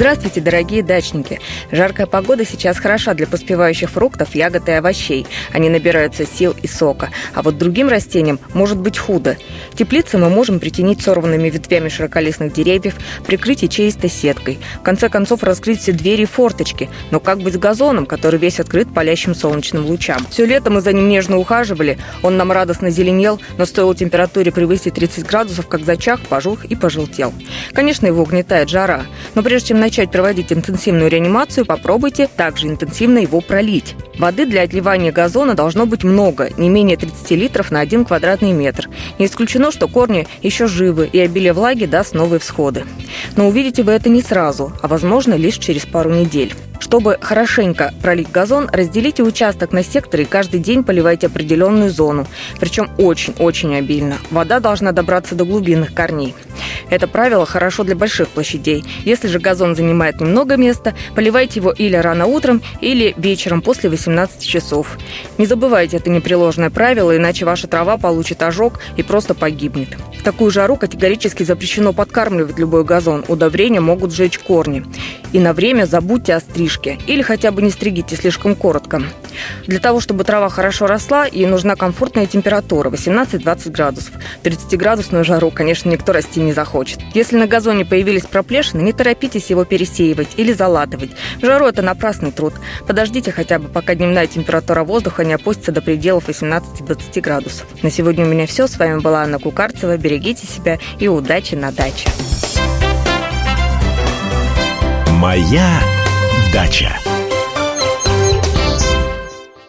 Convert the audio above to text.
Здравствуйте, дорогие дачники! Жаркая погода сейчас хороша для поспевающих фруктов, ягод и овощей. Они набираются сил и сока. А вот другим растениям может быть худо. Теплицы мы можем притянить сорванными ветвями широколистных деревьев, прикрыть ячеистой сеткой. В конце концов, раскрыть все двери и форточки. Но как быть с газоном, который весь открыт палящим солнечным лучам? Все лето мы за ним нежно ухаживали. Он нам радостно зеленел, но стоило температуре превысить 30 градусов, как зачах, пожух и пожелтел. Конечно, его угнетает жара. Но прежде чем начать проводить интенсивную реанимацию, попробуйте также интенсивно его пролить. Воды для отливания газона должно быть много, не менее 30 литров на 1 квадратный метр. Не исключено, что корни еще живы, и обилие влаги даст новые всходы. Но увидите вы это не сразу, а возможно лишь через пару недель. Чтобы хорошенько пролить газон, разделите участок на секторы и каждый день поливайте определенную зону. Причем очень-очень обильно. Вода должна добраться до глубинных корней. Это правило хорошо для больших площадей. Если же газон занимает немного места, поливайте его или рано утром, или вечером после 18 часов. Не забывайте это непреложное правило, иначе ваша трава получит ожог и просто погибнет. В такую жару категорически запрещено подкармливать любой газон. Удобрения могут сжечь корни. И на время забудьте о стрижке. Или хотя бы не стригите слишком коротко. Для того, чтобы трава хорошо росла, ей нужна комфортная температура 18-20 градусов. 30-градусную жару, конечно, никто расти не захочет. Если на газоне появились проплешины, не торопитесь его пересеивать или залатывать. В жару это напрасный труд. Подождите хотя бы, пока дневная температура воздуха не опустится до пределов 18-20 градусов. На сегодня у меня все. С вами была Анна Кукарцева. Берегите себя и удачи на даче. Моя дача.